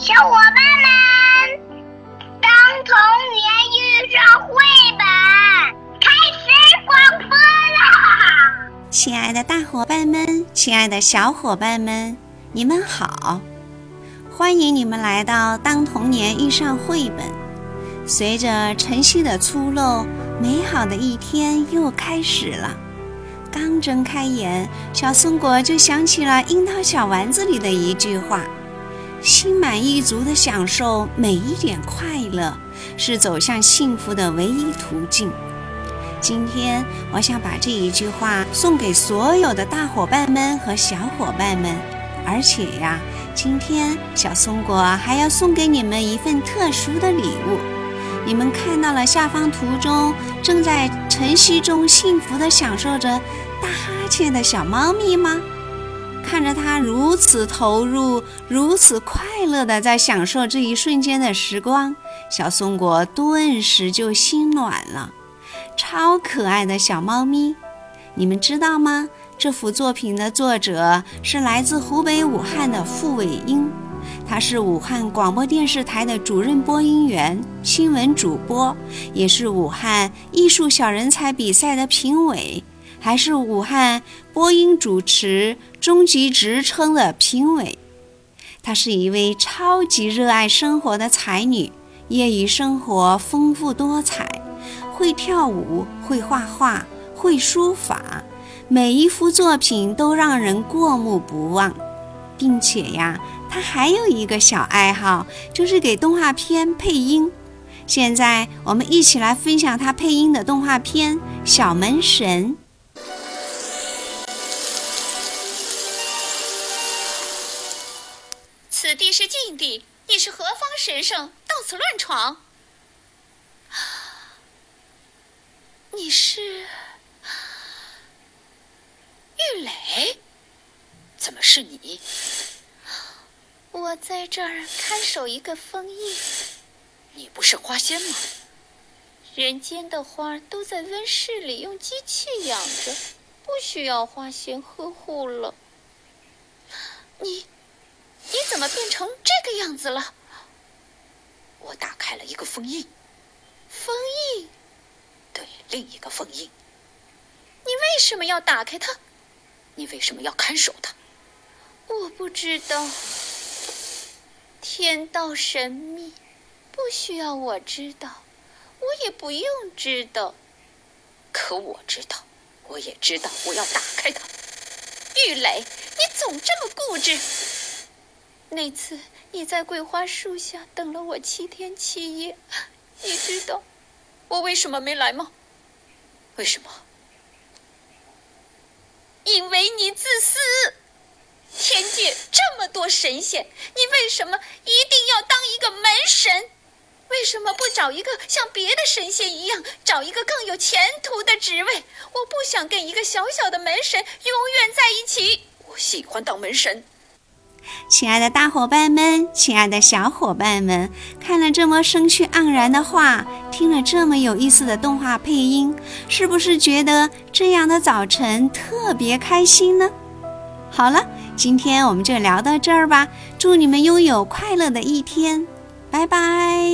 小伙伴们，当童年遇上绘本，开始广播啦！亲爱的大伙伴们，亲爱的小伙伴们，你们好！欢迎你们来到《当童年遇上绘本》。随着晨曦的出露，美好的一天又开始了。刚睁开眼，小松果就想起了《樱桃小丸子》里的一句话：“心满意足地享受每一点快乐，是走向幸福的唯一途径。”今天，我想把这一句话送给所有的大伙伴们和小伙伴们，而且呀，今天小松果还要送给你们一份特殊的礼物。你们看到了下方图中正在晨曦中幸福地享受着大哈欠的小猫咪吗？看着它如此投入、如此快乐地在享受这一瞬间的时光，小松果顿时就心暖了。超可爱的小猫咪，你们知道吗？这幅作品的作者是来自湖北武汉的傅伟英，他是武汉广播电视台的主任播音员、新闻主播，也是武汉艺术小人才比赛的评委，还是武汉播音主持中级职称的评委。她是一位超级热爱生活的才女，业余生活丰富多彩。会跳舞，会画画，会书法，每一幅作品都让人过目不忘，并且呀，她还有一个小爱好，就是给动画片配音。现在我们一起来分享他配音的动画片《小门神》。此地是禁地，你是何方神圣，到此乱闯？你是玉磊？怎么是你？我在这儿看守一个封印。你不是花仙吗？人间的花都在温室里用机器养着，不需要花仙呵护了。你，你怎么变成这个样子了？我打开了一个封印。封印。对，另一个封印。你为什么要打开它？你为什么要看守它？我不知道。天道神秘，不需要我知道，我也不用知道。可我知道，我也知道，我要打开它。玉磊，你总这么固执。那次你在桂花树下等了我七天七夜，你知道。我为什么没来吗？为什么？因为你自私。天界这么多神仙，你为什么一定要当一个门神？为什么不找一个像别的神仙一样，找一个更有前途的职位？我不想跟一个小小的门神永远在一起。我喜欢当门神。亲爱的大伙伴们，亲爱的小伙伴们，看了这么生趣盎然的画，听了这么有意思的动画配音，是不是觉得这样的早晨特别开心呢？好了，今天我们就聊到这儿吧，祝你们拥有快乐的一天，拜拜。